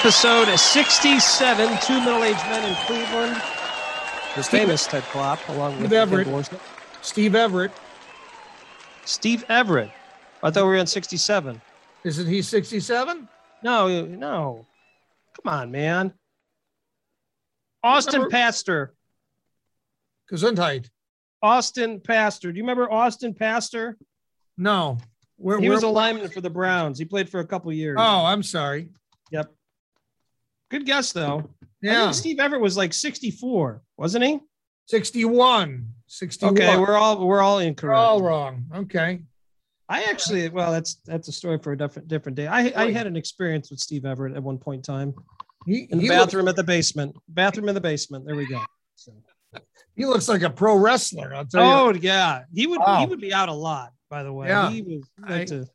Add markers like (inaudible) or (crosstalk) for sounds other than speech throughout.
Episode 67, Two Middle-Aged Men in Cleveland. The famous Ted Klopp, along with Steve Everitt. Steve Everitt. Steve Everitt. I thought we were on 67. Isn't he 67? No, no. Come on, man. Austin Remember- Pasztor. Gesundheit. Austin Pasztor. Do you remember Austin Pasztor? No. Where, He where- was a lineman for the Browns. He played for a couple years. Oh, I'm sorry. Yep. Good guess, though. Yeah. Steve Everitt was like 64, wasn't he? 61. 61. Okay, we're all we're all We're incorrect. all wrong. Okay. I actually, well, that's that's a story for a different different day. I I had an experience with Steve Everitt at one point in time He, in the looks, bathroom at the basement. Bathroom in the basement. There we go. So- (laughs) he looks like a pro wrestler. I'll tell you. oh yeah, he would he would be out a lot. By the way, Yeah. he was he I- liked to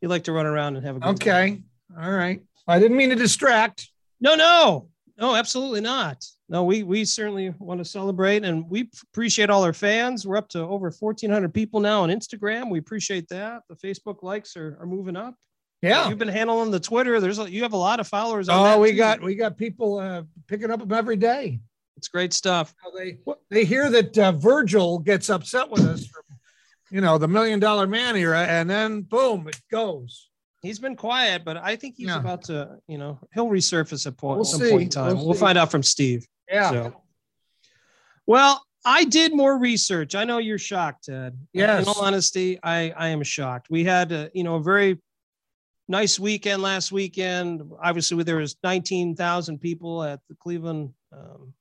he liked to run around and have a good time. Okay. All right. I didn't mean to distract. No, no, no, absolutely not. No, we we certainly want to celebrate, and we appreciate all our fans. We're up to over fourteen hundred people now on Instagram. We appreciate that. The Facebook likes are, are moving up. Yeah. You've been handling the Twitter. There's a, you have a lot of followers. On Oh, we too. got we got people uh, picking up them every day. it's great stuff. They they hear that uh, Virgil gets upset with us from, you know, the million dollar man era, and then boom, it goes. He's been quiet, but I think he's Yeah. about to, you know, he'll resurface at point, We'll some see. point in time. We'll We'll, find out from Steve. Yeah. So, well, I did more research. I know you're shocked, Ted. Yes. In all honesty, I I am shocked. We had, a, you know, a very nice weekend last weekend. Obviously, there was 19,000 people at the Cleveland. Um,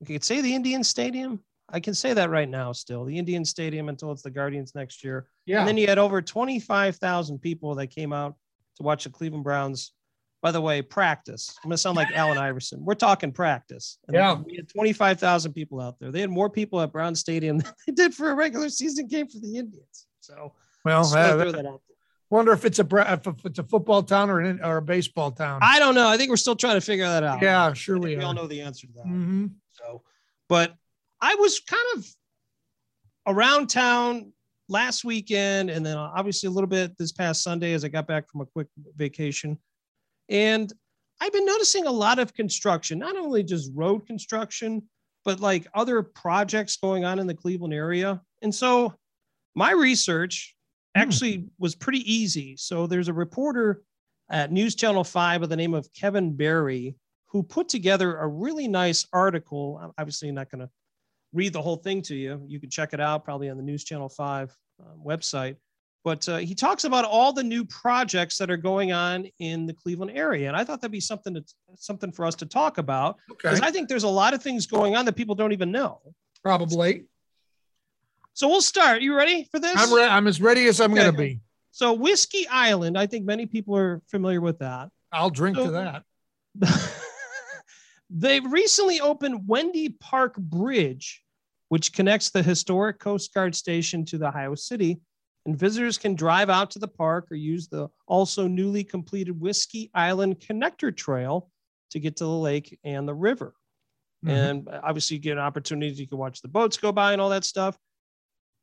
you could say the Indian Stadium. I can say that right now. Still, the Indian Stadium until it's the Guardians next year. Yeah. And then you had over 25,000 people that came out to watch the Cleveland Browns. By the way, practice. I'm going to sound like Allen Iverson. We're talking practice. And Yeah. We had 25,000 people out there. They had more people at Brown Stadium (laughs) than they did for a regular season game for the Indians. So, well, uh, throw that out there. wonder if it's a if it's a football town or an, or a baseball town. I don't know. I think we're still trying to figure that out. yeah, sure we we all know the answer to that. hmm So, but I was kind of around town last weekend and then obviously a little bit this past Sunday as I got back from a quick vacation. And I've been noticing a lot of construction, not only just road construction, but like other projects going on in the Cleveland area. And so my research Hmm. actually was pretty easy. So there's a reporter at News Channel 5 by the name of Kevin Barry who put together a really nice article. I'm obviously not going to read the whole thing to you. You can check it out probably on the News Channel 5 um, website. But uh, he talks about all the new projects that are going on in the Cleveland area, and I thought that'd be something to, something for us to talk about Okay. because I think there's a lot of things going on that people don't even know. Probably. So we'll start. You ready for this? I'm re- I'm as ready as I'm Okay. going to be. So Whiskey Island, I think many people are familiar with that. I'll drink So- to that. (laughs) they recently opened Wendy Park Bridge, which connects the historic Coast Guard station to the Ohio City. And visitors can drive out to the park or use the also newly completed Whiskey Island Connector Trail to get to the lake and the river. Mhm. And obviously, you get an opportunity. You can watch the boats go by and all that stuff.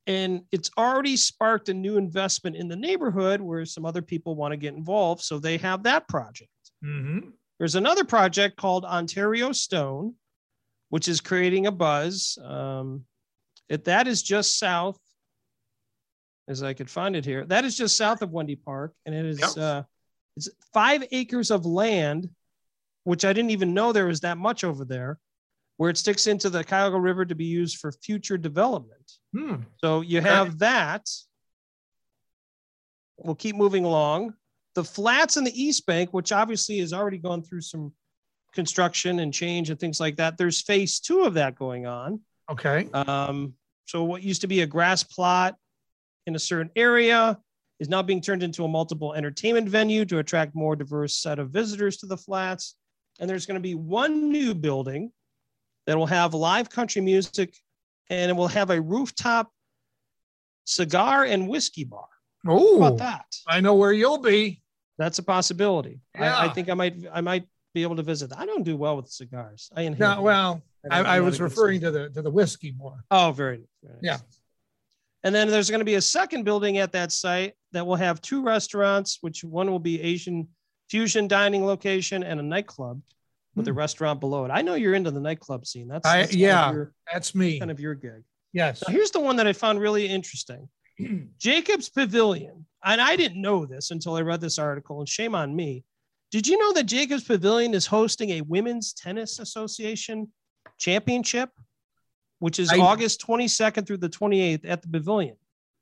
And it's already sparked a new investment in the neighborhood where some other people want to get involved. So they have that project. Mhm. There's another project called Ontario Stone, which is creating a buzz. Um, it, that is just south, as I could find it here. That is just south of Wendy Park, and it is Yep. uh, it's five acres of land, which I didn't even know there was that much over there, where it sticks into the Cuyahoga River to be used for future development. Hmm. So you Okay. have that. We'll keep moving along. The flats in the East Bank, which obviously has already gone through some construction and change and things like that. There's phase two of that going on. Okay. Um, so what used to be a grass plot in a certain area is now being turned into a multiple entertainment venue to attract more diverse set of visitors to the flats. And there's going to be one new building that will have live country music and it will have a rooftop cigar and whiskey bar. Oh, about that? I know where you'll be. That's a possibility. I, I think I might I might be able to visit. I don't do well with cigars. I inhale. No, well, I, I lot was referring stuff. to the to the whiskey more. Oh, very, nice, Yeah. And then there's going to be a second building at that site that will have two restaurants, which one will be Asian fusion dining location, and a nightclub with a Hmm. restaurant below it. I know you're into the nightclub scene. That's, I- that's yeah. your- That's me. kind of your gig. Yes. Now, here's the one that I found really interesting. (clears throat) Jacobs Pavilion, and I didn't know this until I read this article, and shame on me. Did you know that Jacobs Pavilion is hosting a Women's Tennis Association championship, which is I- August 22nd through the 28th at the pavilion?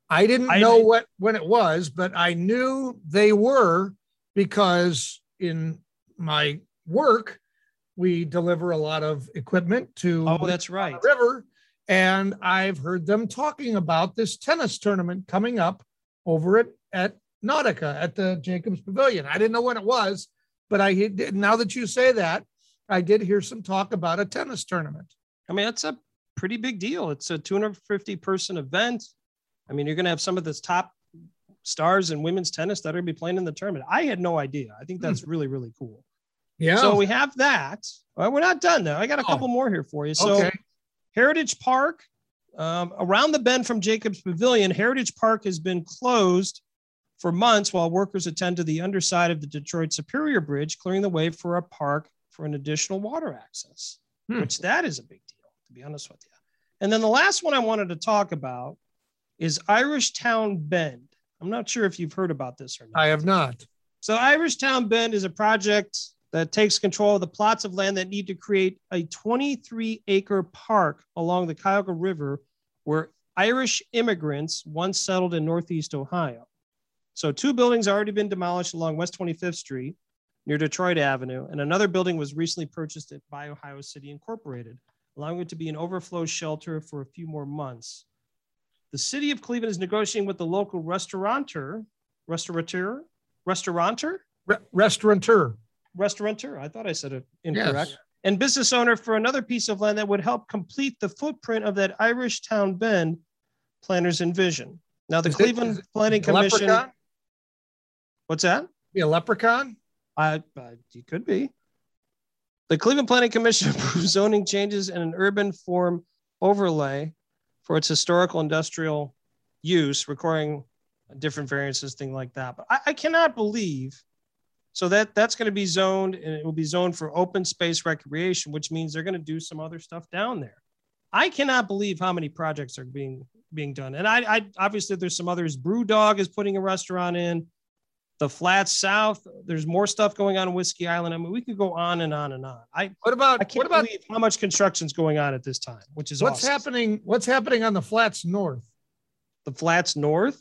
I didn't I- know what when it was, but I knew they were because in my work we deliver a lot of equipment to Oh, that's right. the river, and I've heard them talking about this tennis tournament coming up over at at Nautica at the Jacobs Pavilion. I didn't know when it was, but I did. Now that you say that, I did hear some talk about a tennis tournament. I mean, that's a pretty big deal. It's a 250 person event. I mean, you're going to have some of the top stars in women's tennis that are going to be playing in the tournament. I had no idea. I think that's really, really cool. Yeah. So we have that. Well, we're not done though. I got a Oh. couple more here for you. So okay. Heritage Park, um, around the bend from Jacobs Pavilion, Heritage Park has been closed for months while workers attend to the underside of the Detroit Superior Bridge, clearing the way for a park for an additional water access, Hmm. which that is a big deal, to be honest with you. And then the last one I wanted to talk about is Irish Town Bend. I'm not sure if you've heard about this or not. I have not. So Irish Town Bend is a project that takes control of the plots of land that need to create a 23 acre park along the Cuyahoga River where Irish immigrants once settled in Northeast Ohio. So two buildings already been demolished along West 25th Street near Detroit Avenue, and another building was recently purchased at by Ohio City Incorporated, allowing it to be an overflow shelter for a few more months. The city of Cleveland is negotiating with the local restaurateur, restaurateur, restaurateur, Re- restaurateur. restaurateur. I thought I said it Yes. incorrect. And business owner for another piece of land that would help complete the footprint of that Irish Town Bend planners envision. Now, the Is Cleveland it Planning Commission. leprechaun? What's that? Be a leprechaun? I, I it could be. The Cleveland Planning Commission (laughs) approved zoning changes and an urban form overlay for its historical industrial use, requiring different variances, thing like that. But I, I cannot believe. So that that's going to be zoned, and it will be zoned for open space recreation, which means they're going to do some other stuff down there. I cannot believe how many projects are being being done, and I, I obviously there's some others. BrewDog is putting a restaurant in the flats south. There's more stuff going on in Whiskey Island. I mean, we could go on and on and on. I, What about I can't what about believe how much construction's going on at this time, which is what's awesome. happening? What's happening on the flats north? The flats north.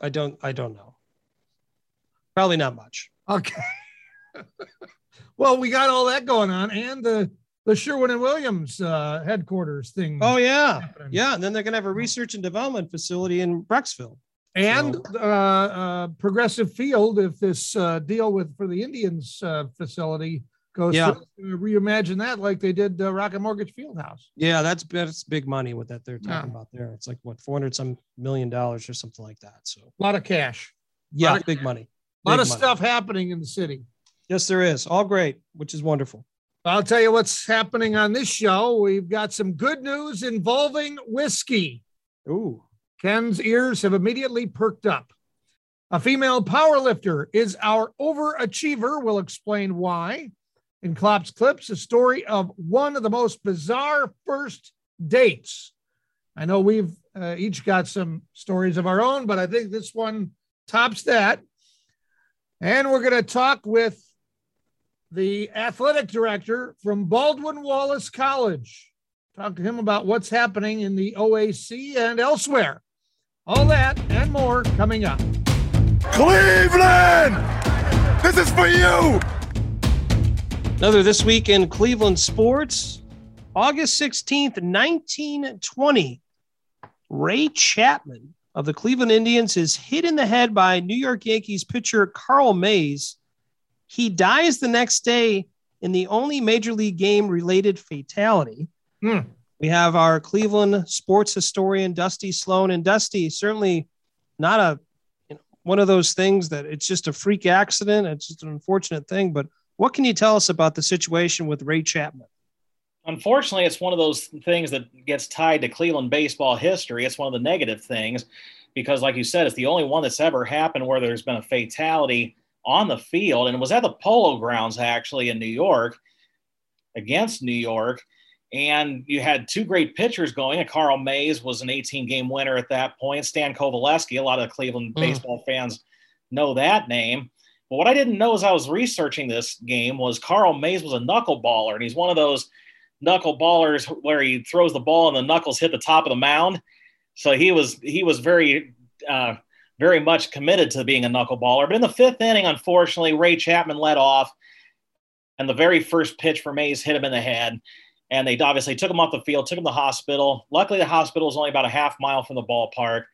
I don't. I don't know. Probably not much. Okay. (laughs) well, we got all that going on, and the the Sherwin and Williams uh, headquarters thing. Oh yeah, happening. yeah. And then they're gonna have a research and development facility in Brecksville. And uh, uh, Progressive Field, if this uh, deal with for the Indians uh, facility goes Yeah. through, uh, reimagine that like they did uh, Rocket Mortgage Fieldhouse. Yeah, that's that's big money with that they're talking Yeah. about there. It's like what four hundred some million dollars or something like that. So A lot of cash, yeah, of- big money. a lot Big of money. stuff happening in the city. Yes, there is. All great, which is wonderful. I'll tell you what's happening on this show. We've got some good news involving whiskey. Ooh. Ken's ears have immediately perked up. A female powerlifter is our overachiever. We'll explain why. In Klopp's Clips, a story of one of the most bizarre first dates. I know we've uh, each got some stories of our own, but I think this one tops that. And we're going to talk with the athletic director from Baldwin Wallace College. Talk to him about what's happening in the OAC and elsewhere. All that and more coming up. Cleveland! This is for you! Another this week in Cleveland sports. August 16th, 1920. Ray Chapman of the Cleveland Indians is hit in the head by New York Yankees pitcher Carl Mays. He dies the next day in the only major league game related fatality. Hmm. We have our Cleveland sports historian, Dusty Sloan. And Dusty, certainly not a you know, one of those things that it's just a freak accident. It's just an unfortunate thing. But what can you tell us about the situation with Ray Chapman? Unfortunately, it's one of those things that gets tied to Cleveland baseball history. It's one of the negative things because, like you said, it's the only one that's ever happened where there's been a fatality on the field and it was at the Polo Grounds actually in New York against New York. And you had two great pitchers going. And Carl Mays was an 18 game winner at that point. Stan Coveleski, a lot of Cleveland mm. baseball fans know that name. But what I didn't know as I was researching this game was Carl Mays was a knuckleballer. And he's one of those knuckleballers where he throws the ball and the knuckles hit the top of the mound. So he was he was very uh, very much committed to being a knuckleballer. But in the fifth inning, unfortunately, Ray Chapman led off, and the very first pitch for Mays hit him in the head. And they obviously took him off the field, took him to the hospital. Luckily, the hospital is only about a half mile from the ballpark.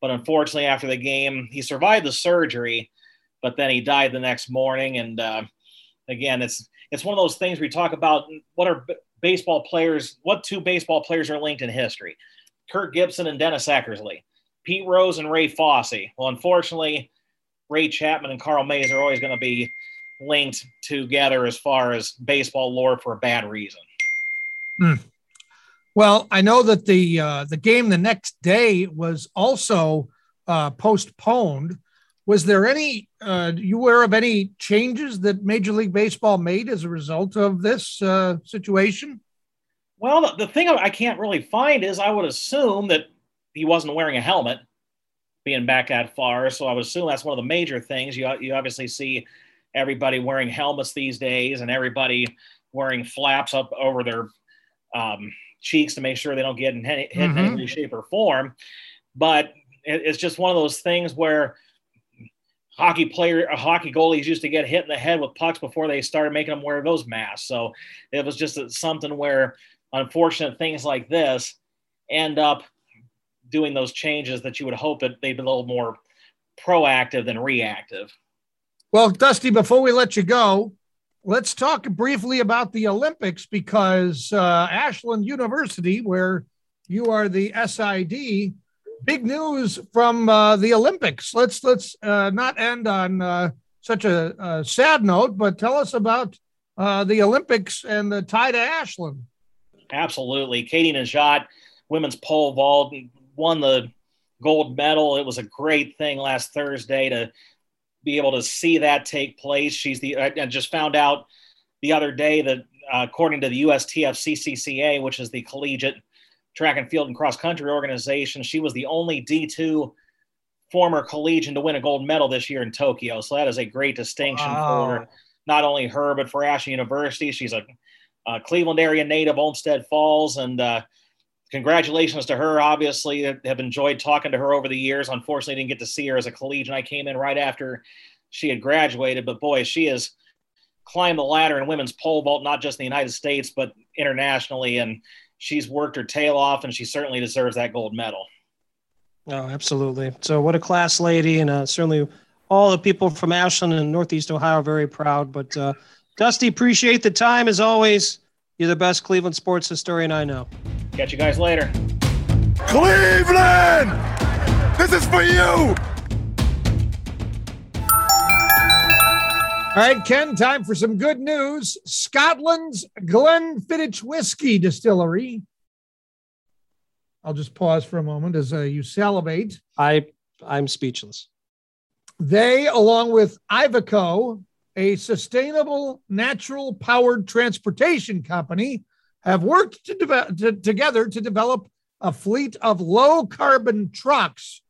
But unfortunately, after the game, he survived the surgery, but then he died the next morning. And uh, again, it's it's one of those things we talk about. What are baseball players? What two baseball players are linked in history? Kirk Gibson and Dennis Eckersley. Pete Rose and Ray Fosse. Well, unfortunately, Ray Chapman and Carl Mays are always going to be linked together as far as baseball lore for a bad reason. Hmm. Well, I know that the uh, the game the next day was also uh, postponed. Was there any? Uh, you aware of any changes that Major League Baseball made as a result of this uh, situation? Well, the, the thing I can't really find is I would assume that he wasn't wearing a helmet being back that far. So I would assume that's one of the major things. You, you obviously see everybody wearing helmets these days and everybody wearing flaps up over their um, cheeks to make sure they don't get hit mm-hmm. in any shape or form. But it, it's just one of those things where hockey player, hockey goalies used to get hit in the head with pucks before they started making them wear those masks. So it was just something where unfortunate things like this end up doing those changes that you would hope that they'd be a little more proactive than reactive. Well, Dusty, before we let you go, let's talk briefly about the Olympics because uh, Ashland University, where you are the SID, big news from uh, the Olympics. Let's let's uh, not end on uh, such a, a, sad note, but tell us about uh, the Olympics and the tie to Ashland. Absolutely, Katie Nageotte, women's pole vault, won the gold medal. It was a great thing last Thursday to be able to see that take place. She's the I just found out the other day that uh, according to the USTF CCCA, which is the collegiate track and field and cross country organization, she was the only D2 former collegian to win a gold medal this year in Tokyo. So that is a great distinction wow. for not only her but for Ashland University. She's a, a Cleveland area native, Olmsted Falls, and uh, congratulations to her. Obviously, have enjoyed talking to her over the years. Unfortunately, didn't get to see her as a collegian. I came in right after she had graduated, but boy, she has climbed the ladder in women's pole vault, not just in the United States, but internationally. And she's worked her tail off, and she certainly deserves that gold medal. Oh, absolutely. So, what a class lady, and uh, certainly all the people from Ashland and Northeast Ohio are very proud. But uh, Dusty, appreciate the time as always. You're the best Cleveland sports historian I know. Catch you guys later. Cleveland! This is for you! All right, Ken, time for some good news. Scotland's Glenfiddich Whiskey Distillery. I'll just pause for a moment as uh, you salivate. I I'm speechless. They, along with Iveco, a sustainable natural powered transportation company, have worked to de- to, together to develop a fleet of low carbon trucks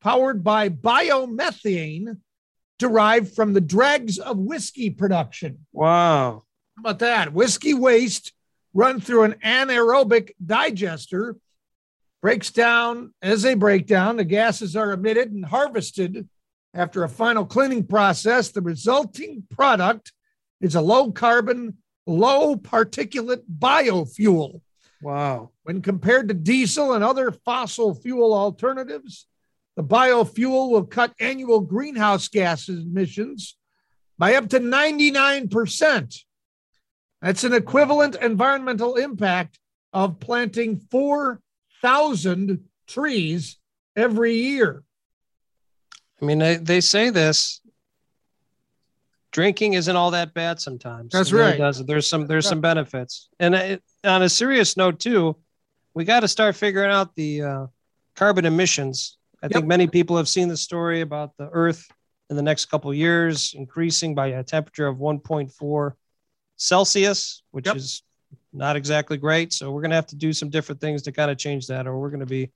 powered by biomethane derived from the dregs of whiskey production. Wow. How about that? Whiskey waste run through an anaerobic digester, breaks down as they break down, the gases are emitted and harvested after a final cleaning process. The resulting product is a low carbon, low particulate biofuel. Wow. When compared to diesel and other fossil fuel alternatives, the biofuel will cut annual greenhouse gas emissions by up to 99%. That's an equivalent environmental impact of planting 4,000 trees every year. I mean, they, they say this. Drinking isn't all that bad sometimes. That's right. Does. There's some there's some benefits. And it, on a serious note too, we got to start figuring out the uh, carbon emissions I yep. think many people have seen the story about the Earth in the next couple of years, increasing by a temperature of 1.4 Celsius, which Yep. is not exactly great. So we're going to have to do some different things to kind of change that, or we're going to be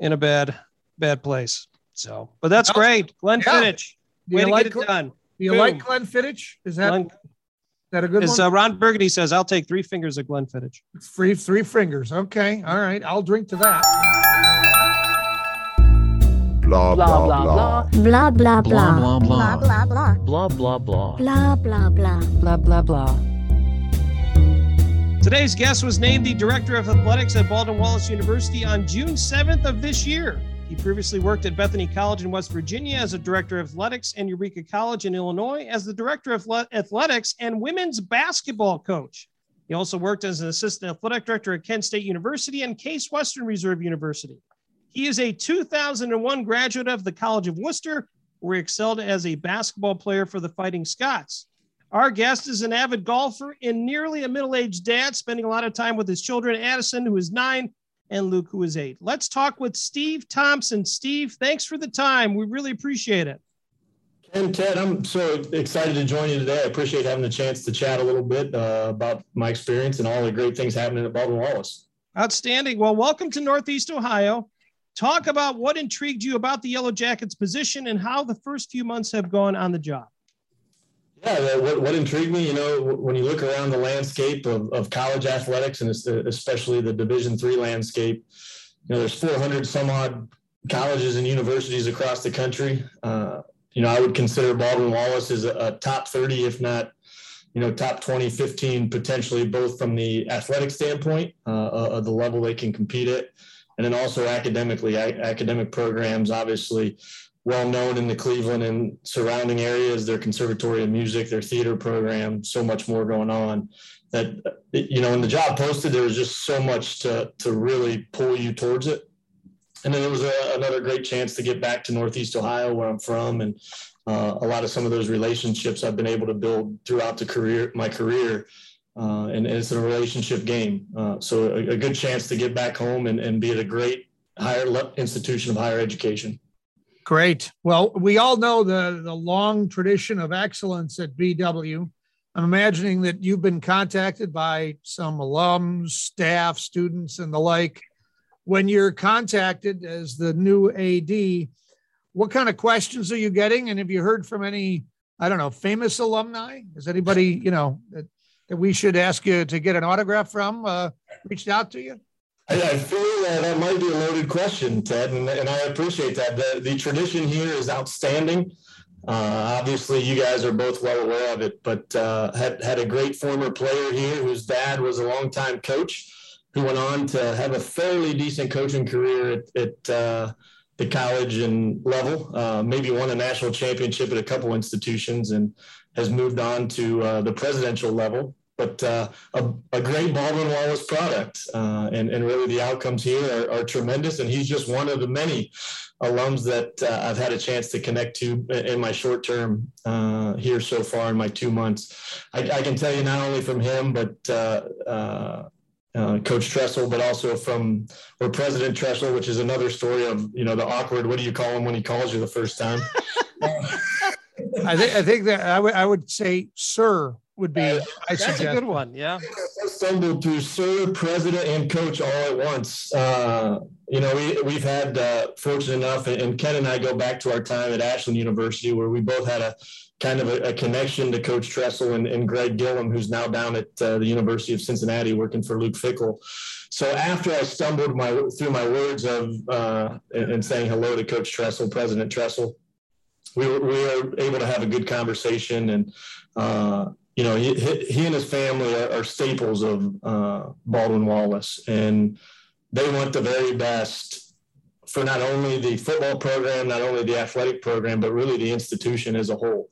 in a bad, bad place. So, but that's Yep. great. Glenn Yeah. Fittich, Do way to like get it Glenn- done. do you Boom. like Glenfiddich? Is that, Glenn, is that a good as one? uh, Ron Burgundy says, I'll take three fingers of Glenfiddich. Three three fingers. Okay. All right. I'll drink to that. Blah, blah blah blah Blah blah blah. blah blah Blah blah blah. blah blah blah Blah blah blah. blah blah blah Today's guest was named the Director of Athletics at Baldwin Wallace University on June 7th of this year. He previously worked at Bethany College in West Virginia as a Director of Athletics and Eureka College in Illinois as the Director of Athletics and Women's Basketball Coach. He also worked as an Assistant Athletic Director at Kent State University and Case Western Reserve University. He is a 2001 graduate of the College of Wooster, where he excelled as a basketball player for the Fighting Scots. Our guest is an avid golfer and nearly a middle aged dad, spending a lot of time with his children, Addison, who is nine, and Luke, who is eight. Let's talk with Steve Thompson. Steve, thanks for the time. We really appreciate it. And Ted, I'm so excited to join you today. I appreciate having the chance to chat a little bit uh, about my experience and all the great things happening at Baldwin Wallace. Outstanding. Well, welcome to Northeast Ohio. Talk about what intrigued you about the Yellow Jackets position and how the first few months have gone on the job. Yeah, what, what intrigued me, you know, when you look around the landscape of, of college athletics and especially the Division three landscape, you know, there's 400 some odd colleges and universities across the country. Uh, you know, I would consider Baldwin Wallace as a, a top 30, if not, you know, top 20, 15, potentially both from the athletic standpoint uh, of the level they can compete at, and then also academically, academic programs, obviously well known in the Cleveland and surrounding areas, their conservatory of music, their theater program, so much more going on that, you know, when the job posted, there was just so much to, to really pull you towards it. And then there was a, another great chance to get back to Northeast Ohio, where I'm from, and uh, a lot of some of those relationships I've been able to build throughout the career, my career. Uh, and, and it's a relationship game. Uh, so a, a good chance to get back home and, and be at a great higher institution of higher education. Great. Well, we all know the the long tradition of excellence at BW. I'm imagining that you've been contacted by some alums, staff, students, and the like. When you're contacted as the new AD, what kind of questions are you getting? And have you heard from any, I don't know, famous alumni? Is anybody, you know, that, that we should ask you to get an autograph from uh, reached out to you? I, I feel uh, that might be a loaded question, Ted, and, and I appreciate that. The, the tradition here is outstanding. Uh, obviously, you guys are both well aware of it, but uh, had had a great former player here whose dad was a longtime coach, who went on to have a fairly decent coaching career at, at uh, the college and level. Uh, maybe won a national championship at a couple institutions, and has moved on to uh, the presidential level but uh, a, a, great Baldwin Wallace product. Uh, and, and really the outcomes here are, are, tremendous. And he's just one of the many alums that uh, I've had a chance to connect to in my short term uh, here so far in my two months. I, I, can tell you not only from him, but uh, uh, Coach Tressel, but also from or President Tressel, which is another story of you know the awkward. What do you call him when he calls you the first time? (laughs) I think I think that I would I would say, sir, would be. I That's suggest. a good one. Yeah. I stumbled through sir, president, and coach all at once. Uh, you know, we, we've had uh, fortunate enough, and Ken and I go back to our time at Ashland University, where we both had a kind of a, a connection to Coach Tressel and, and, Greg Gillum, who's now down at uh, the University of Cincinnati working for Luke Fickell. So after I stumbled my through my words of uh, and, and saying hello to Coach Tressel, President Tressel, we were, we were able to have a good conversation and uh, you know, he, he and his family are, are staples of uh, Baldwin Wallace, and they want the very best for not only the football program, not only the athletic program, but really the institution as a whole.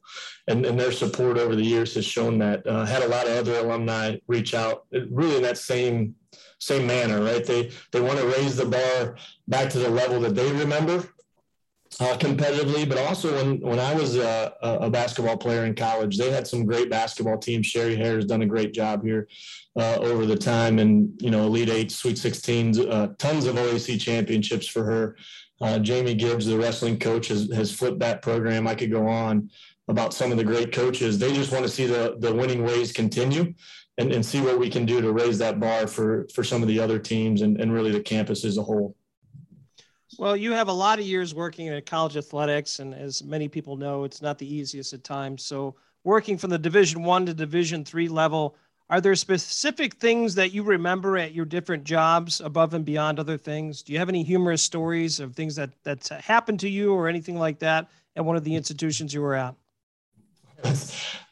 And, and their support over the years has shown that. Uh, had a lot of other alumni reach out, really in that same same manner, right? They they want to raise the bar back to the level that they remember uh, competitively, but also when, when I was a, a, basketball player in college, they had some great basketball teams. Cheri Harrer has done a great job here uh, over the time and, you know, Elite Eight, Sweet 16s, uh, tons of OAC championships for her. Uh, Jamie Gibbs, the wrestling coach, has, has flipped that program. I could go on about some of the great coaches. They just want to see the, the winning ways continue and, and see what we can do to raise that bar for, for some of the other teams and, and really the campus as a whole. Well, you have a lot of years working in college athletics, and as many people know, it's not the easiest at times. So, working from the Division One to Division Three level, are there specific things that you remember at your different jobs above and beyond other things? Do you have any humorous stories of things that that's happened to you or anything like that at one of the institutions you were at?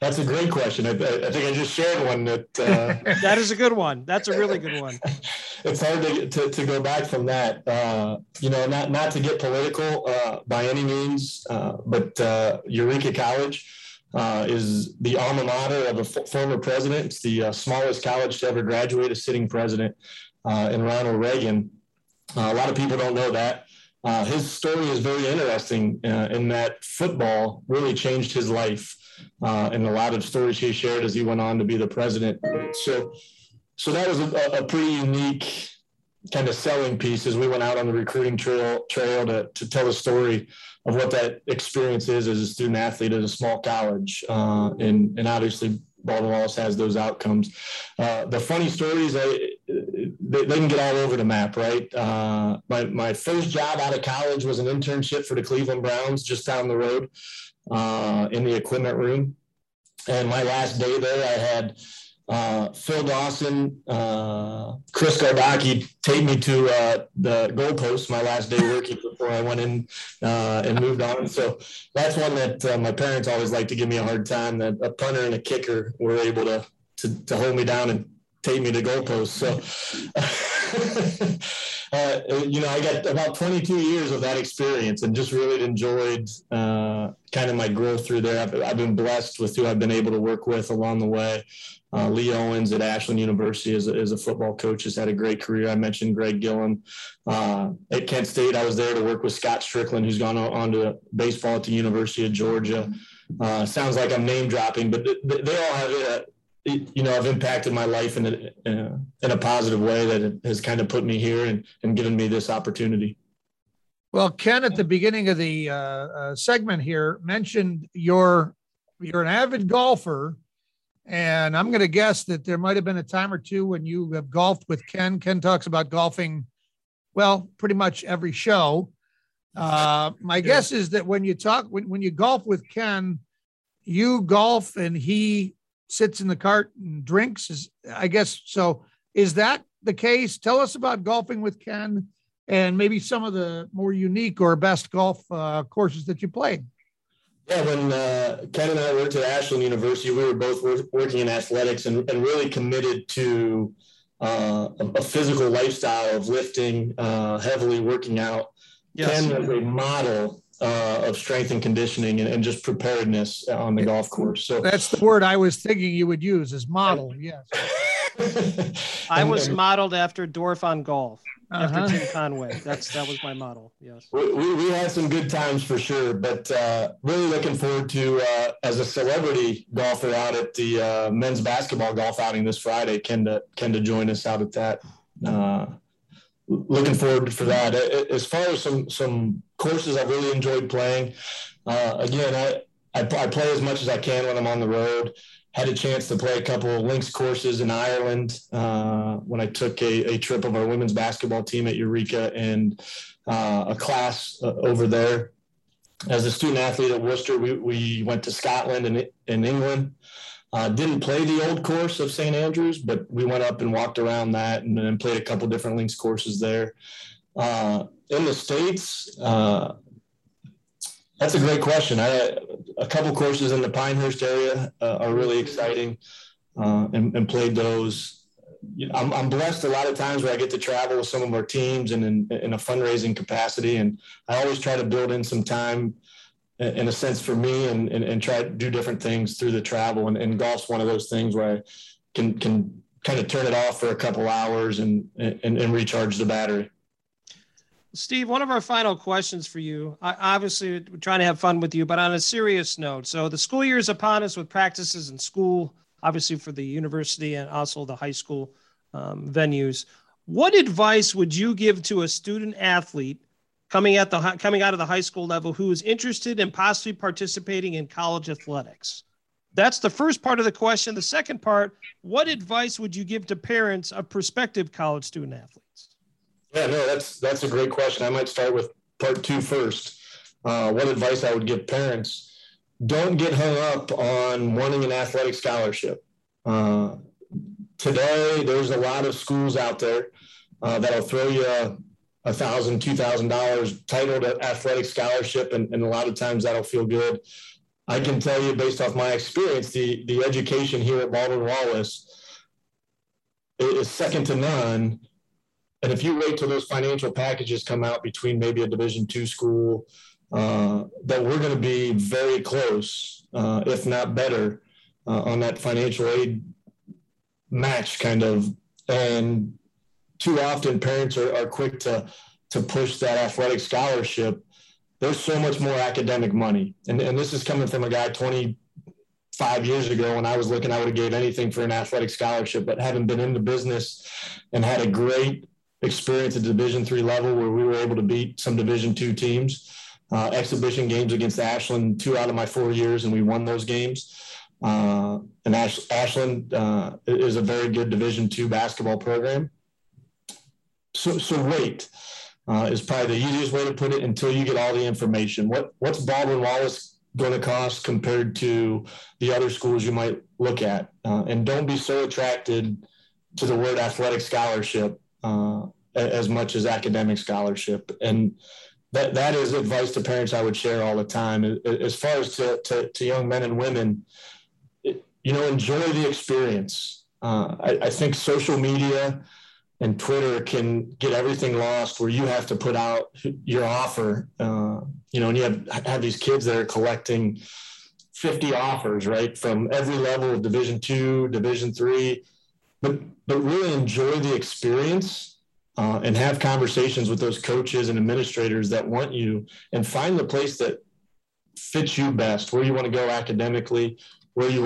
That's, a great question. I, I, think I just shared one that. Uh, (laughs) that is a good one. That's a really good one. (laughs) it's hard to, to, to, go back from that. Uh, you know, not not to get political uh, by any means, uh, but uh, Eureka College uh, is the alma mater of a f- former president. It's the smallest college to ever graduate a sitting president in Ronald Reagan. a lot of people don't know that. his story is very interesting in that football really changed his life uh, and a lot of stories he shared as he went on to be the president. So, so that was a, a pretty unique kind of selling piece as we went out on the recruiting trail trail to, to tell the story of what that experience is as a student athlete at a small college. Uh, and, and obviously Baldwin Wallace has those outcomes. Uh, the funny stories, I, they, they, can get all over the map, right? Uh, my, my first job out of college was an internship for the Cleveland Browns just down the road uh, in the equipment room. And my last day there, I had uh, Phil Dawson, uh, Chris Gardocki take me to uh, the goalpost my last day working (laughs) before I went in uh, and moved on. So that's one that uh, my parents always like to give me a hard time. That a punter and a kicker were able to to, to hold me down and take me to goalposts. So. (laughs) (laughs) Uh, you know, I got about 22 years of that experience and just really enjoyed uh, kind of my growth through there. I've, I've, been blessed with who I've been able to work with along the way. Uh, Lee Owens at Ashland University as a, a, football coach has had a great career. I mentioned Greg Gillen uh, at Kent State. I was there to work with Scott Stricklin, who's gone on to baseball at the University of Georgia. Uh, sounds like I'm name dropping, but they all have a, you know, have impacted my life in a, uh, in a positive way that has kind of put me here and, and given me this opportunity. Well, Ken, at the beginning of the uh, uh, segment here, mentioned you're you're an avid golfer, and I'm going to guess that there might have been a time or two when you have golfed with Ken. Ken talks about golfing, well, pretty much every show. Uh, my guess is that when you talk when, when you golf with Ken, you golf and he sits in the cart and drinks is i guess so is that the case? Tell us about golfing with ken and maybe some of the more unique or best golf uh, courses that you played yeah when uh, ken and i worked at ashland university we were both working in athletics and, and really committed to uh, a, a, physical lifestyle of lifting uh, heavily working out. Yes. ken was a model uh, of strength and conditioning and, and, just preparedness on the golf course. So that's the word I was thinking you would use is model. Yes. (laughs) I was modeled after Dorf on golf. Uh-huh. After Tim Conway, that's that was my model. Yes, we, we, we had some good times for sure, but uh, really looking forward to uh, as a celebrity golfer out at the uh, men's basketball golf outing this Friday. Ken to Ken to join us out at that. Looking forward for that. As far as some some courses I've really enjoyed playing, uh, again, I, I, I play as much as I can when I'm on the road. Had a chance to play a couple of links courses in Ireland uh, when I took a, a, trip of our women's basketball team at Eureka and uh, a class uh, over there. As a student athlete at Wooster, we, we went to Scotland and in England. Uh, didn't play the old course of St. Andrews, but we went up and walked around that and then played a couple different links courses there. Uh, in the States, uh, that's a great question. I, a couple courses in the Pinehurst area uh, are really exciting uh, and, and, played those. I'm, I'm, blessed a lot of times where I get to travel with some of our teams and in, in a fundraising capacity. And I always try to build in some time in a sense for me and, and, and try to do different things through the travel. And, and golf's one of those things where I can, can kind of turn it off for a couple hours and, and, and recharge the battery. Steve, one of our final questions for you. I, obviously, we're trying to have fun with you, but on a serious note. So, the school year is upon us with practices in school, obviously for the university and also the high school um, venues. What advice would you give to a student athlete coming at the coming out of the high school level who is interested in possibly participating in college athletics? That's the first part of the question. The second part, what advice would you give to parents of prospective college student athletes? Yeah, no, that's that's a great question. I might start with part two first. Uh, what advice I would give parents? Don't get hung up on wanting an athletic scholarship. Uh, today, there's a lot of schools out there uh, that'll throw you a, thousand, two thousand dollars titled athletic scholarship, and, and a lot of times that'll feel good. I can tell you, based off my experience, the the education here at Baldwin Wallace is second to none. And if you wait till those financial packages come out between maybe a Division two school, uh, that we're going to be very close, uh, if not better, uh, on that financial aid match kind of. And too often parents are, are quick to to push that athletic scholarship. There's so much more academic money. And, and this is coming from a guy 25 years ago when I was looking, I would have gave anything for an athletic scholarship, but having been in the business and had a great experience at division three level where we were able to beat some division two teams, uh, exhibition games against Ashland, two out of my four years, and we won those games. Uh, and Ash, Ashland uh, is a very good Division two basketball program. So, so wait uh, is probably the easiest way to put it until you get all the information. What what's Baldwin Wallace going to cost compared to the other schools you might look at? Uh, and don't be so attracted to the word athletic scholarship uh, as much as academic scholarship. And that that is advice to parents I would share all the time. As far as to to, to young men and women, you know, enjoy the experience. Uh, I, I think social media and Twitter can get everything lost where you have to put out your offer. Uh, you know, and you have have these kids that are collecting 50 offers, right, from every level of Division two, Division three, but but really enjoy the experience uh, and have conversations with those coaches and administrators that want you, and find the place that fits you best, where you want to go academically, where you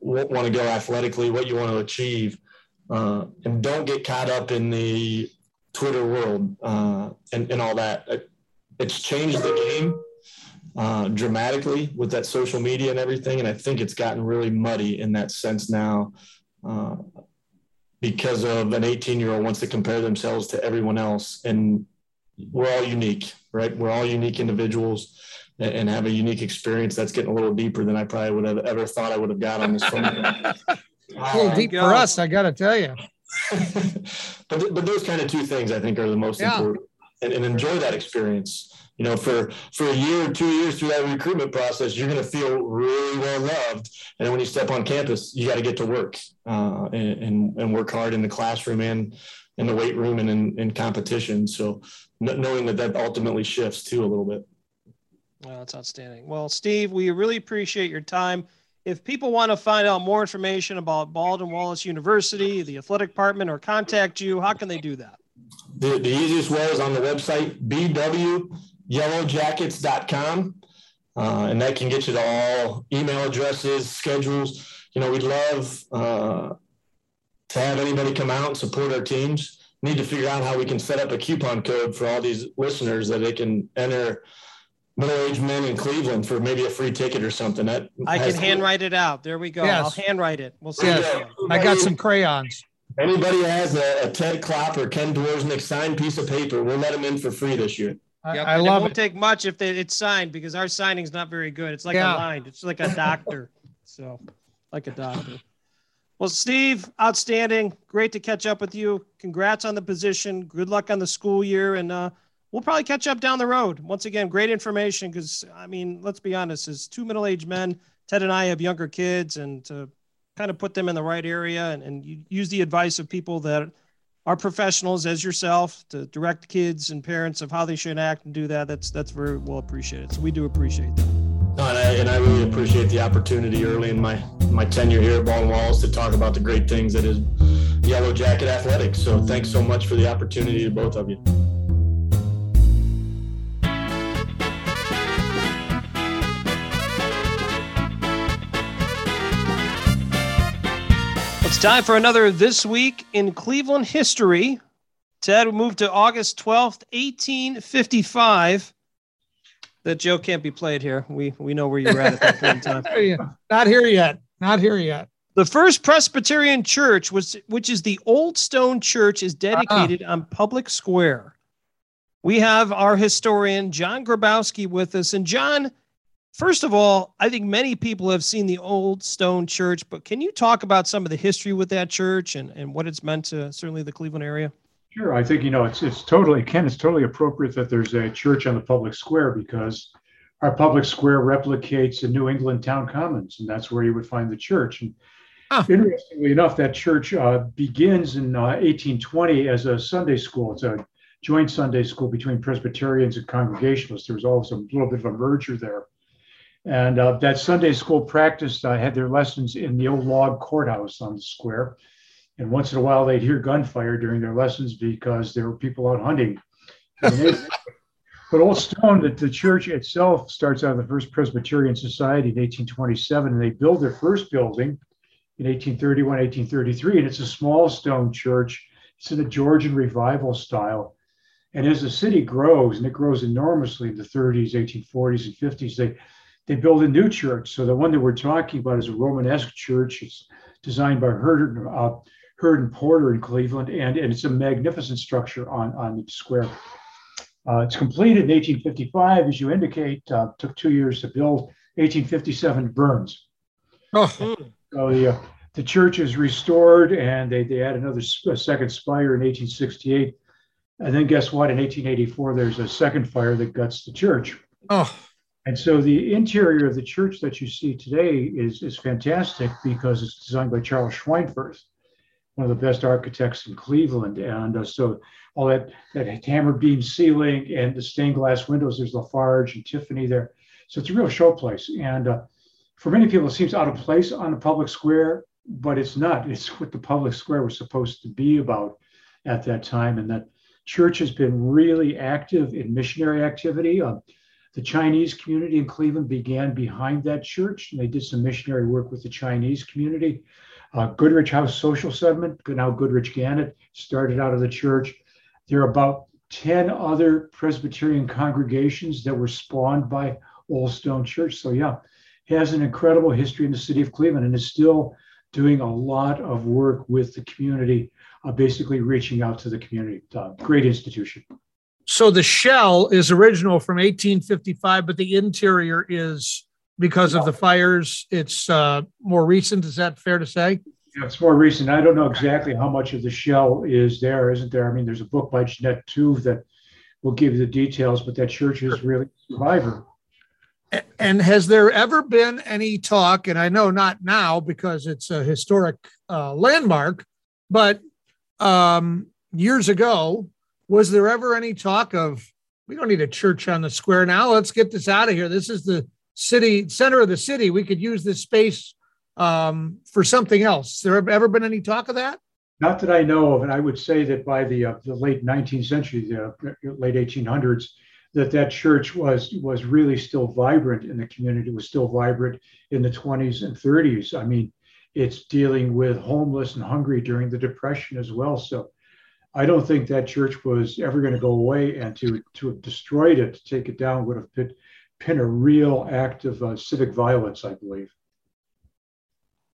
want to go athletically, what you want to achieve uh, and don't get caught up in the Twitter world uh, and, and all that. It's changed the game uh, dramatically with that social media and everything. And I think it's gotten really muddy in that sense now uh, because of an 18 year old wants to compare themselves to everyone else. And we're all unique, right? We're all unique individuals and have a unique experience that's getting a little deeper than I probably would have ever thought I would have got on this phone. (laughs) a little deep for us, I got to tell you. (laughs) but but those kind of two things I think are the most yeah. important, and, and, enjoy that experience. You know, for for a year or two years through that recruitment process, you're going to feel really well loved, and when you step on campus, you got to get to work uh, and, and, and work hard in the classroom and in the weight room and in, in competition. So knowing that that ultimately shifts too a little bit. Well, that's outstanding. Well, Steve, we really appreciate your time if people want to find out more information about Baldwin Wallace University, the athletic department, or contact you, how can they do that? The, the easiest way is on the website, bwyellowjackets.com. Uh, and that can get you to all email addresses, schedules. You know, we'd love uh, to have anybody come out and support our teams. Need to figure out how we can set up a coupon code for all these listeners that they can enter middle-aged men in Cleveland for maybe a free ticket or something. That I can handwrite it out. There we go. Yes. I'll handwrite it. We'll see. Yes. I got some crayons. Anybody has a, a Ted Klopp or Ken Dworsnik signed piece of paper, we'll let them in for free this year. I, yep. I love it. Won't it. take much if they, it's signed because our signing's not very good. It's like yeah. a line. It's like a doctor. so, like a doctor. Well, Steve, outstanding. Great to catch up with you. Congrats on the position. Good luck on the school year, and uh, we'll probably catch up down the road. Once again, great information because I mean, let's be honest, as two middle-aged men, Ted and I have younger kids, and to kind of put them in the right area and, and use the advice of people that are professionals as yourself to direct kids and parents of how they should act and do that. That's that's very well appreciated. So we do appreciate that. No, and, I, and I really appreciate the opportunity early in my my tenure here at Baldwin Wallace to talk about the great things that is Yellow Jacket Athletics. So thanks so much for the opportunity to both of you. It's time for another This Week in Cleveland History. Ted, we moved to August 12th, 1855. That joke can't be played here. We we know where you were at at that point in time. (laughs) Not here yet. Not here yet. The first Presbyterian church was, which is the Old Stone Church, is ah. dedicated on Public Square. We have our historian John Grabowski with us, and John. First of all, I think many people have seen the Old Stone Church, but can you talk about some of the history with that church and, and what it's meant to certainly the Cleveland area? Sure. I think, you know, it's, it's totally, Ken, it's totally appropriate that there's a church on the public square because our public square replicates the New England town commons, and that's where you would find the church. And Ah. interestingly enough, that church uh, begins in uh, 1820 as a Sunday school. It's a joint Sunday school between Presbyterians and Congregationalists. There was always a little bit of a merger there. And uh, that Sunday school practiced uh, had their lessons in the old log courthouse on the square. And once in a while, they'd hear gunfire during their lessons because there were people out hunting. (laughs) but Old Stone, the, the church itself starts out of the First Presbyterian Society in 1827, and they build their first building in 1831, 1833, and it's a small stone church. It's in the Georgian revival style. And as the city grows, and it grows enormously in the 30s, 1840s, and 50s, they they build a new church. So the one that we're talking about is a Romanesque church. It's designed by Heard, uh, Heard and Porter in Cleveland, and, and it's a magnificent structure on, on the square. Uh, it's completed in 1855, as you indicate. Uh, took two years to build. 1857 burns. Oh, So the, uh, the church is restored, and they, they add another second spire in 1868. And then guess what? In 1884, there's a second fire that guts the church. oh, And so the interior of the church that you see today is, is fantastic because it's designed by Charles Schweinfurth, one of the best architects in Cleveland. And uh, so all that, that hammer beam ceiling and the stained glass windows, there's Lafarge and Tiffany there. So it's a real showplace. And uh, for many people, it seems out of place on the public square, but it's not. (laughs) It's what the public square was supposed to be about at that time. And that church has been really active in missionary activity. Uh, the Chinese community in Cleveland began behind that church, and they did some missionary work with the Chinese community. Uh, Goodrich House Social Settlement, now Goodrich Gannett, started out of the church. There are about 10 other Presbyterian congregations that were spawned by Old Stone Church. So, yeah, has an incredible history in the city of Cleveland and is still doing a lot of work with the community, uh, basically reaching out to the community. Uh, great institution. So the shell is original from 1855, but the interior is because of the fires. It's uh, more recent. Is that fair to say? Yeah, it's more recent. I don't know exactly how much of the shell is there, isn't there? I mean, there's a book by Jeanette Tuve that will give you the details, but that church is really a survivor. And has there ever been any talk? And I know not now because it's a historic uh, landmark, but um, years ago, was there ever any talk of we don't need a church on the square now? Let's get this out of here. This is the city center of the city. We could use this space um, for something else. There have ever been any talk of that? Not that I know of, and I would say that by the uh, the late 19th century, the uh, late 1800s, that that church was was really still vibrant in the community. It Was still vibrant in the 20s and 30s. I mean, it's dealing with homeless and hungry during the Depression as well. So, I don't think that church was ever going to go away. And to to have destroyed it, to take it down, would have been, been a real act of uh, civic violence, I believe.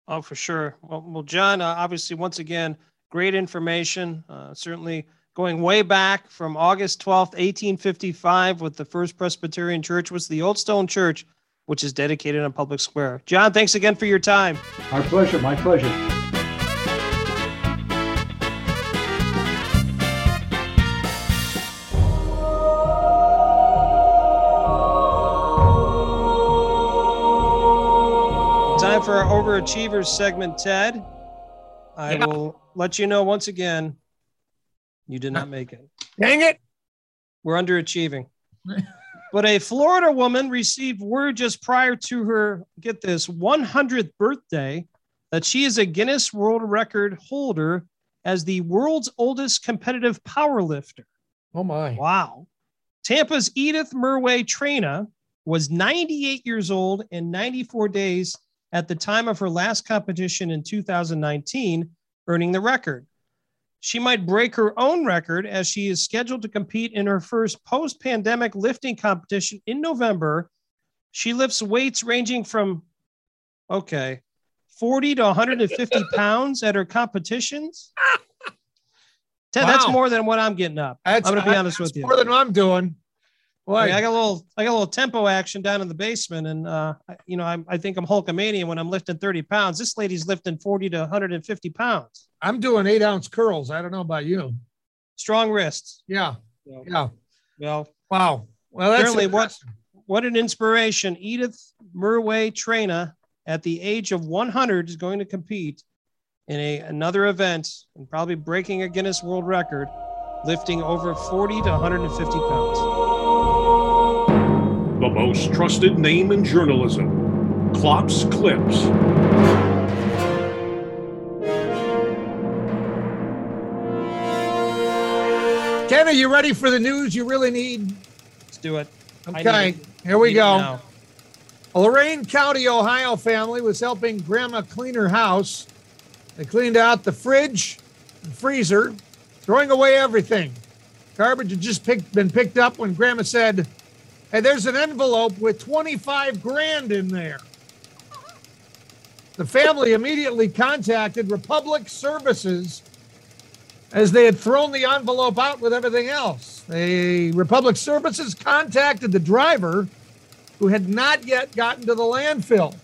Oh, for sure. Well, well John, uh, obviously, once again, great information. Uh, certainly going way back from August 12th, 1855, with the First Presbyterian Church was the Old Stone Church, which is dedicated on Public Square. John, thanks again for your time. My pleasure. My pleasure. For our overachievers segment, Ted. I Yeah. will let you know once again you did not (laughs) make it. Dang it. We're underachieving. (laughs) but a Florida woman received word just prior to her, get this, 100th birthday that she is a Guinness World Record holder as the world's oldest competitive power lifter. Oh my. Wow. Tampa's Edith Murway Traina was 98 years old and 94 days at the time of her last competition in 2019, earning the record. she might break her own record as she is scheduled to compete in her first post pandemic lifting competition in November. She lifts weights ranging from, okay, 40 to 150 (laughs) pounds at her competitions. (laughs) Ted, That's more than what I'm getting up. That's, I'm going to be honest with you. More than I'm doing. Boy, I, mean, I got a little, I got a little tempo action down in the basement, and uh, I- you know, I, I think I'm Hulkamania when I'm lifting 30 pounds. This lady's lifting 40 to 150 pounds. I'm doing eight ounce curls. I don't know about you. Strong wrists. Yeah. So, Yeah. Well, Wow. Well, that's Apparently what- what an inspiration! Edith Murway Traina, at the age of 100, is going to compete in a another event and probably breaking a Guinness World Record, lifting over 40 to 150 pounds. The most trusted name in journalism. Klopp's Clips. Ken, are you ready for the news you really need? Let's do it. Okay. it. Here we go. A Lorain County, Ohio family was helping grandma clean her house. They cleaned out the fridge and freezer, throwing away everything. Garbage had just picked, been picked up when grandma said, Hey, there's an envelope with 25 grand in there. The family immediately contacted Republic Services as they had thrown the envelope out with everything else. The Republic Services contacted the driver who had not yet gotten to the landfill.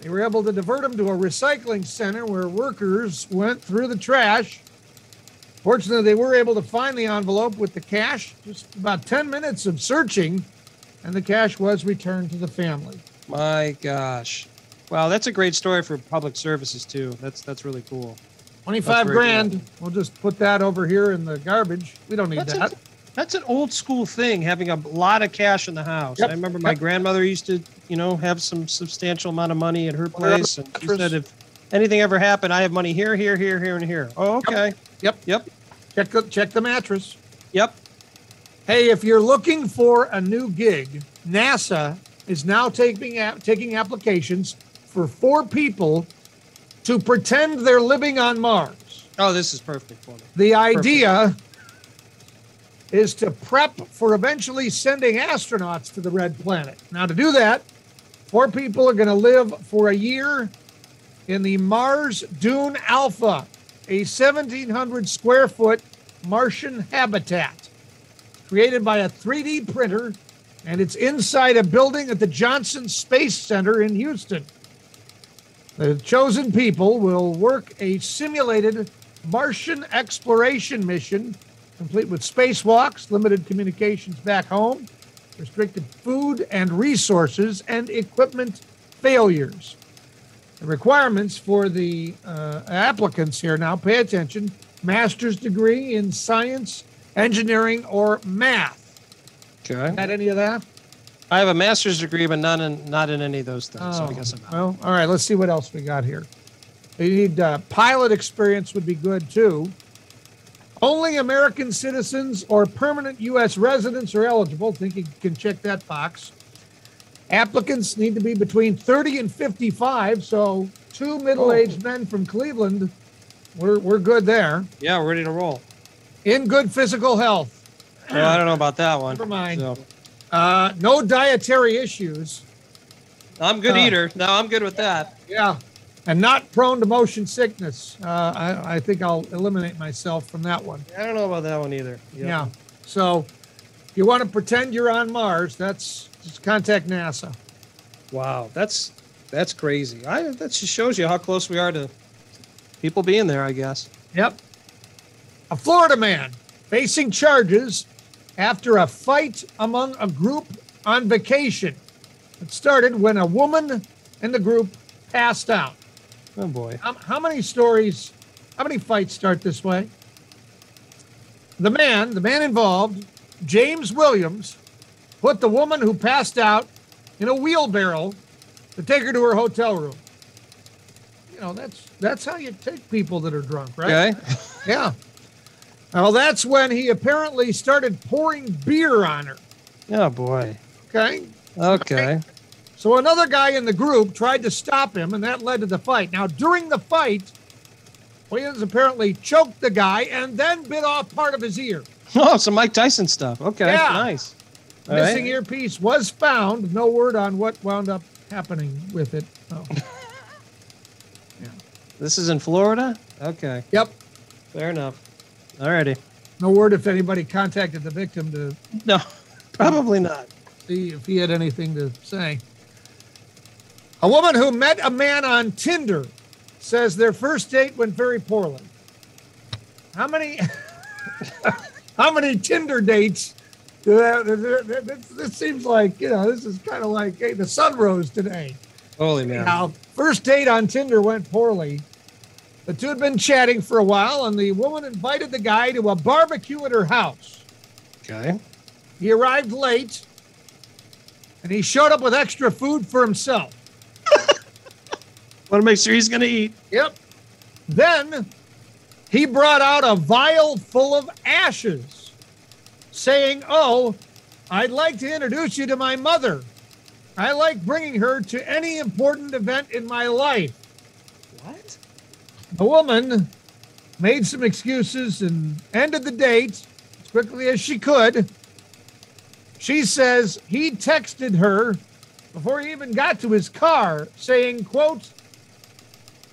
They were able to divert him to a recycling center where workers went through the trash. Fortunately, they were able to find the envelope with the cash. Just about 10 minutes of searching, and the cash was returned to the family. My gosh. Wow, that's a great story for public services too. That's that's really cool. 25 That's very grand. We'll just put that over here in the garbage. We don't need That's that. a, that's an old school thing, having a lot of cash in the house. Yep, I remember my yep. grandmother used to, you know, have some substantial amount of money at her Put it on place, and she said if anything ever happened, I have money here, here, here, here, and here. Oh, okay. Yep. Yep. Check the, check the mattress. Yep. Hey, if you're looking for a new gig, NASA is now taking taking applications for four people to pretend they're living on Mars. Oh, this is perfect for me. The idea is to prep for eventually sending astronauts to the red planet. Now, to do that, four people are going to live for a year in the Mars Dune Alpha, a 1,700 square foot Martian habitat created by a 3D printer, and it's inside a building at the Johnson Space Center in Houston. The chosen people will work a simulated Martian exploration mission, complete with spacewalks, limited communications back home, restricted food and resources, and equipment failures. The requirements for the uh, applicants here now pay attention master's degree in science, engineering, or math. Okay. Any of that? I have a master's degree, but not in not in any of those things. so I guess I'm not. Well, all right, let's see what else we got here. You need uh, pilot experience would be good too. Only American citizens or permanent U.S. residents are eligible. Think you can check that box. Applicants need to be between 30 and 55. So, two middle aged men from Cleveland, we're, we're good there. Yeah, we're ready to roll. In good physical health. Well, I don't know about that one. Never mind. So, Uh, no dietary issues. I'm good Uh, eater. No, I'm good with that. Yeah. And not prone to motion sickness. Uh, I, I think I'll eliminate myself from that one. I don't know about that one either. Yep. Yeah. So if you want to pretend you're on Mars, that's just contact NASA. Wow, that's that's crazy. I that just shows you how close we are to people being there. I guess. Yep. A Florida man facing charges after a fight among a group on vacation. It started when a woman in the group passed out. Oh boy. How, how many stories, how many fights start this way? The man, the man involved, James Williams, put the woman who passed out in a wheelbarrow to take her to her hotel room. You know, that's that's how you take people that are drunk, right? Okay. Yeah. (laughs) Well, that's when he apparently started pouring beer on her. Oh boy. Okay. Okay. So another guy in the group tried to stop him, and that led to the fight. Now, during the fight, Williams apparently choked the guy and then bit off part of his ear. Oh, some Mike Tyson stuff. Okay, Yeah. nice. All Missing right. earpiece was found. No word on what wound up happening with it. Oh. (laughs) This is in Florida. Okay, Yep. fair enough. Alrighty. No word if anybody contacted the victim to No, probably not. see if he had anything to say. A woman who met a man on Tinder says their first date went very poorly. How many (laughs) how many Tinder dates do that, this, this seems like, you know, this is kind of like hey, the sun rose today. Holy man. Now, first date on Tinder went poorly. The two had been chatting for a while, and the woman invited the guy to a barbecue at her house. Okay. He arrived late, and he showed up with extra food for himself. Want to make sure he's going to eat. Yep. Then he brought out a vial full of ashes, saying, Oh, I'd like to introduce you to my mother. I like bringing her to any important event in my life. What? The woman made some excuses and ended the date as quickly as she could. She says he texted her before he even got to his car saying, quote,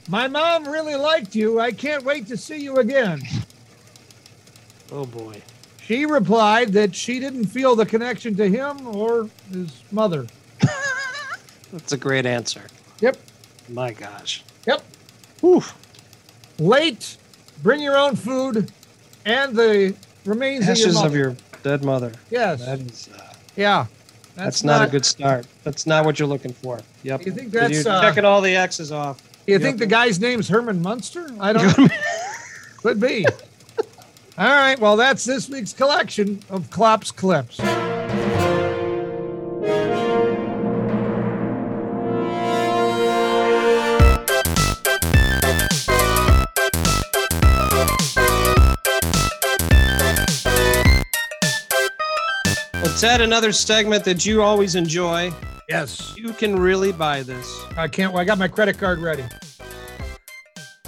my mom really liked you. I can't wait to see you again. Oh boy. She replied that she didn't feel the connection to him or his mother. (laughs) That's a great answer. Yep. My gosh. Yep. Whew. Late, bring your own food, and the remains Ashes of your of your dead mother. yes. That is. Uh, yeah. that's, not, a good start. That's not what you're looking for. Yep. You think You're that's, uh, checking all the X's off. You think the guy's name's Herman Munster? I don't know. Could be. (laughs) All right. Well, that's this week's collection of Klopp's clips. Let's another segment that you always enjoy. Yes. You can really buy this. I can't. Well, I got my credit card ready.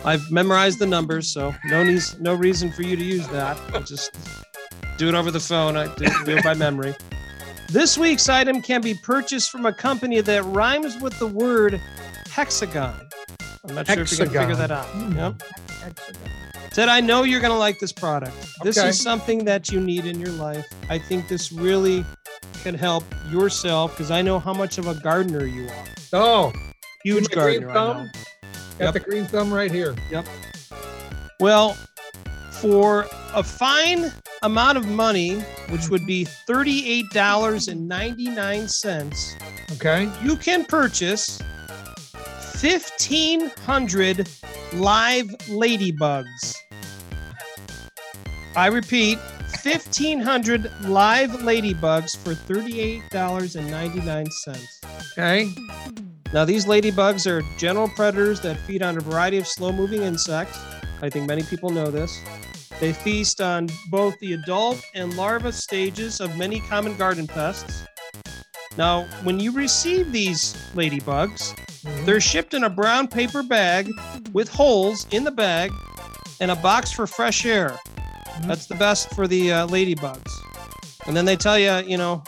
I've memorized the numbers, so no needs, no reason for you to use that. I'll just do it over the phone. I do do it by memory. This week's item can be purchased from a company that rhymes with the word hexagon. I'm not sure if you can figure that out. Yep. Ted, I know you're going to like this product. This Okay. is something that you need in your life. I think this really can help yourself because I know how much of a gardener you are. Oh, Huge green gardener. Thumb? got Yep. the green thumb right here. Yep. Well, for a fine amount of money, which would be $38.99, Okay. you can purchase 1,500 live ladybugs. I repeat, 1,500 live ladybugs for $38.99. Okay. Now, these ladybugs are general predators that feed on a variety of slow moving insects. I think many people know this. They feast on both the adult and larva stages of many common garden pests. Now, when you receive these ladybugs, mm-hmm. they're shipped in a brown paper bag with holes in the bag and a box for fresh air. That's the best for the uh, ladybugs. And then they tell you, you know,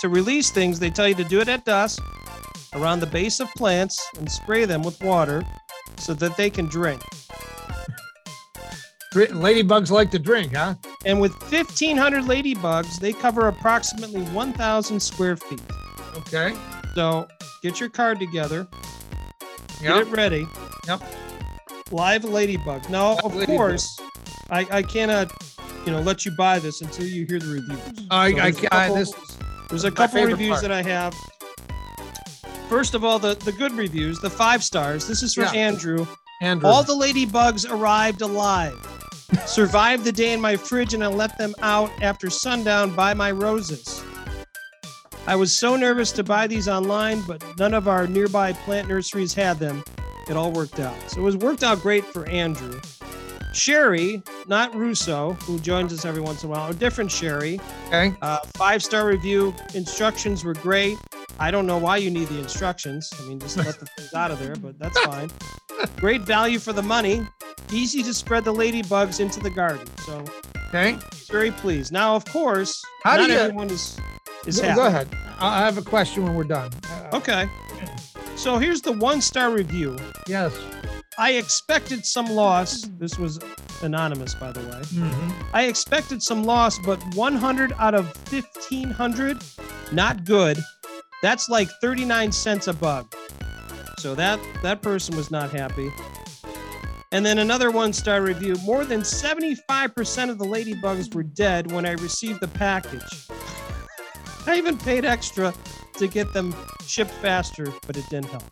to release things, they tell you to do it at dusk around the base of plants and spray them with water so that they can drink. Ladybugs like to drink, huh? And with 1,500 ladybugs, they cover approximately 1,000 square feet. Okay. So get your card together, get it ready. Yep. Live ladybug. Now, Live of ladybug. course, I, I cannot, you know, let you buy this until you hear the reviews. I, So I, there's a I, couple- this is There's a couple reviews part. that I have. First of all, the, the good reviews, the five stars. This is from Yeah. Andrew. Andrew. All the ladybugs arrived alive. Survived the day in my fridge and I let them out after sundown by my roses. I was so nervous to buy these online, but none of our nearby plant nurseries had them. It all worked out. So it was worked out great for Andrew. Sherry, not Russo, who joins us every once in a while, a different Sherry. okay. Uh, five star review. Instructions were great. I don't know why you need the instructions. I mean, just let the (laughs) things out of there, but that's fine. Great value for the money. easy to spread the ladybugs into the garden. So Okay. very pleased. Now, of course, How do not you- everyone is is Go, happy. go ahead. I I have a question when we're done. Uh, Okay. So here's the one star review. Yes. I expected some loss. This was anonymous, by the way. Mhm. I expected some loss, but 100 out of 1500, not good. That's like 39 cents a bug. So that that person was not happy. And then another one-star review. More than 75% of the ladybugs were dead when I received the package. I even paid extra to get them shipped faster, but it didn't help.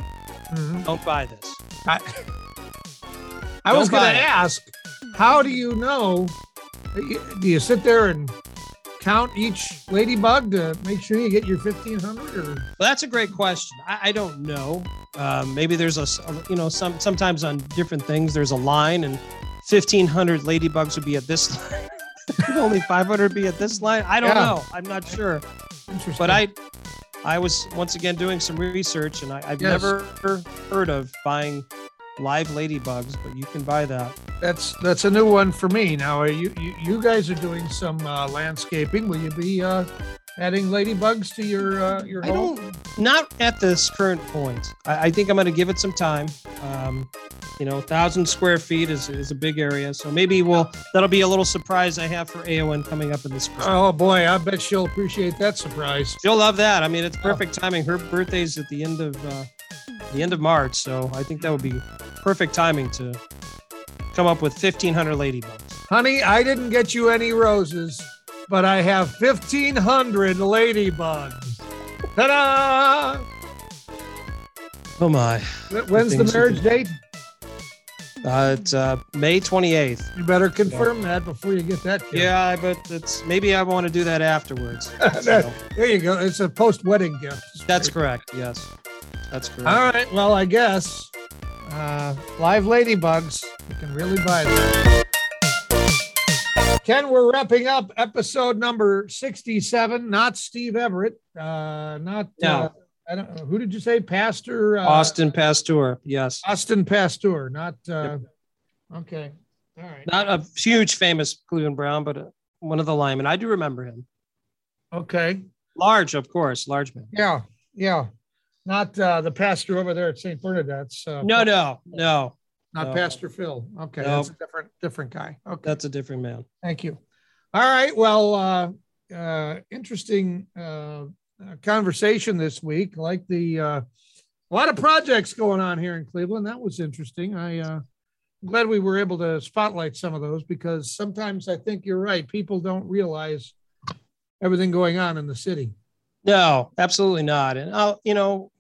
Mhm. Don't buy this. I, I was going to ask, how do you know? Do you sit there and count each ladybug to make sure you get your 1500 or Well, that's a great question. I, I don't know. Um, maybe there's a you know, some sometimes on different things there's a line, and 1,500 ladybugs would be at this (laughs) line. Only 500 be at this line. I don't Yeah. know. I'm not sure. interesting? But I, I was once again doing some research, and I, I've Yes. never heard of buying live ladybugs, but you can buy that. that's that's a new one for me. Now, are you you, you guys are doing some uh, landscaping. Will you be uh, adding ladybugs to your uh, your I home? don't, not at this current point. I, I think I'm going to give it some time. Um, you know, thousand square feet is, is a big area, so maybe we'll that'll be a little surprise I have for AON coming up in the spring. Oh boy, I bet she'll appreciate that surprise. She'll love that. I mean, it's perfect timing. Her birthday's at the end of uh, the end of March, so I think that would be perfect timing to come up with 1,500 ladybugs. Honey, I didn't get you any roses, but I have 1,500 ladybugs. Ta-da! Oh my! When's the marriage date? Uh, it's uh, May 28th. You better confirm that before you get that. kid. Yeah, but it's maybe I want to do that afterwards. That- (laughs) So, there you go. It's a post-wedding gift. that's correct. Yes, that's correct. All right. Well, I guess uh, live ladybugs. You can really buy them. Ken, we're wrapping up episode number 67. Not Steve Everitt. Uh, not. No. Uh, I don't know. Who did you say? Pasztor uh, Austin Pasztor. Yes, Austin Pasztor. Not. Uh, Okay. All right. not a huge famous Cleveland Brown, but uh one of the linemen. I do remember him. Okay. Large, of course, large man. Yeah. Yeah. Not uh, the pastor over there at St. Bernadette's. Uh, No, no, no. Not no. Pastor Phil. Okay. No. That's a different different guy. Okay. That's a different man. Thank you. All right. Well, uh, uh, interesting uh, uh, conversation this week. Like the uh, a lot of projects going on here in Cleveland. That was interesting. I uh, I'm glad we were able to spotlight some of those because sometimes I think you're right. People don't realize everything going on in the city. No, absolutely not. And uh, you know,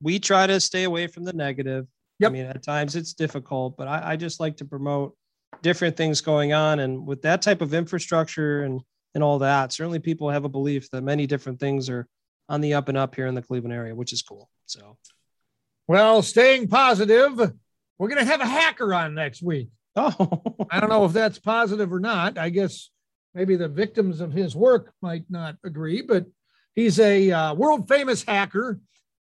we try to stay away from the negative. Yep. I mean, at times it's difficult, but I, I just like to promote different things going on. And with that type of infrastructure and and all that, certainly people have a belief that many different things are on the up and up here in the Cleveland area, which is cool. So, Well, staying positive, we're going to have a hacker on next week. oh, I don't know if that's positive or not. I guess maybe the victims of his work might not agree, but he's a uh, world famous hacker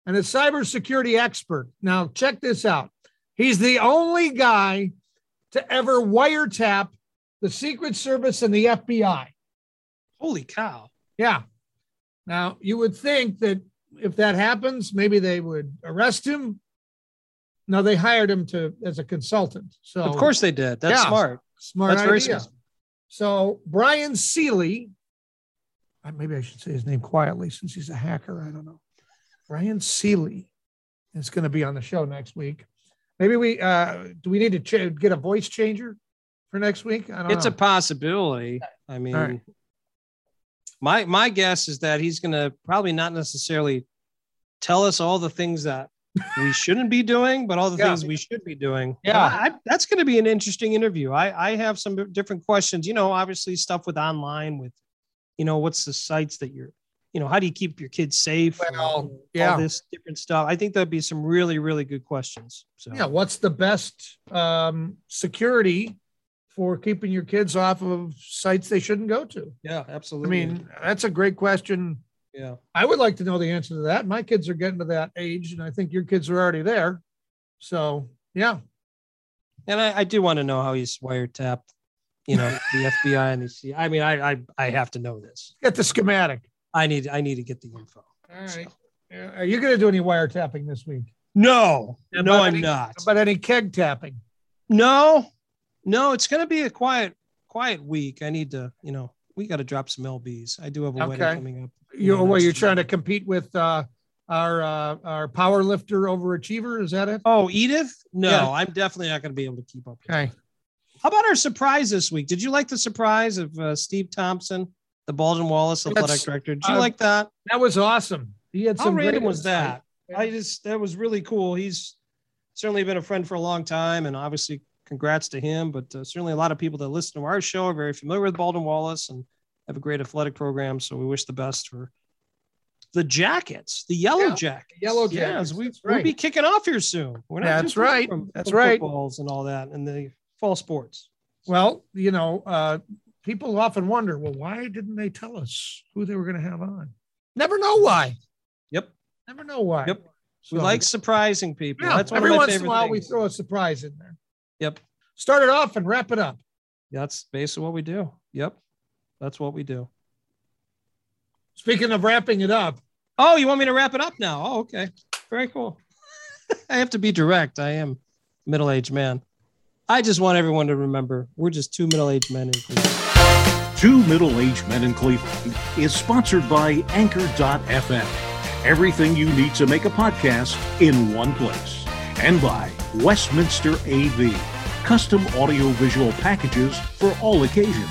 and a cybersecurity expert. Now, check this out. He's the only guy to ever wiretap the Secret Service and the FBI. holy cow! Yeah. Now, you would think that if that happens, maybe they would arrest him. No, they hired him to as a consultant. So Of course they did. That's Yeah. smart. smart That's very idea. smart. So Brian Seely, uh, maybe I should say his name quietly since he's a hacker. I don't know. Brian Seely is going to be on the show next week. Maybe we uh, do we need to ch- get a voice changer for next week? I don't It's a possibility. I mean, right. my my guess is that he's going to probably not necessarily tell us all the things that we (laughs) shouldn't be doing, but all the Yeah. things we should be doing. Yeah. I, I- that's going to be an interesting interview. I I have some different questions. You know, obviously stuff with online with, you know, what's the sites that you're, you know, how do you keep your kids safe? and Well, all yeah. this different stuff. I think that'd be some really really good questions. So yeah. What's the best um, security for keeping your kids off of sites they shouldn't go to? yeah, absolutely I mean, that's a great question. yeah. I would like to know the answer to that. My kids are getting to that age, and I think your kids are already there. So, yeah. And I, I do want to know how he's wiretapped, you know, the FBI and the C. I mean, I, I I have to know this. Get the schematic. I need I need to get the info. All right. Yeah, Are you going to do any wiretapping this week? No, Yeah, no, but I'm not. But any keg tapping? No, no, it's going to be a quiet, quiet week. I need to, you know, we got to drop some lbs. I do have a wedding coming up. You, know, what, you're trying to compete with uh, our uh, our power lifter overachiever? Is that it? Oh, Edith? No, Yeah. I'm definitely not going to be able to keep up. Okay. her. How about our surprise this week? Did you like the surprise of uh, Steve Thompson, the Baldwin Wallace athletic That's- director? Did you uh, like that? That was awesome. He had How some random great was that? I just that was really cool. He's certainly been a friend for a long time, and obviously, congrats to him. But uh, certainly, a lot of people that listen to our show are very familiar with Baldwin Wallace and have a great athletic program. So we wish the best for the Jackets, the Yellow Yeah, Jackets, Yellow Yes, Jackets, we, that's we'll right. be kicking off here soon. We're not That's right. From, That's from right. Footballs and all that, and the fall sports. Well, you know, uh, people often wonder, well, why didn't they tell us who they were going to have on? Never know why. Yep. Never know why. Yep. We like surprising people. Yeah, That's one every of my once in a favorite while we throw a surprise in there. Yep. Start it off and wrap it up. That's basically what we do. Yep. That's what we do. Speaking of wrapping it up, Oh, you want me to wrap it up now? Oh, okay. Very cool. (laughs) I have to be direct. I am middle-aged man. I just want everyone to remember we're just two middle-aged men in Cleveland. Two Middle Aged Men in Cleveland is sponsored by Anchor.fm. Everything you need to make a podcast in one place. And by Westminster AV, custom audiovisual packages for all occasions.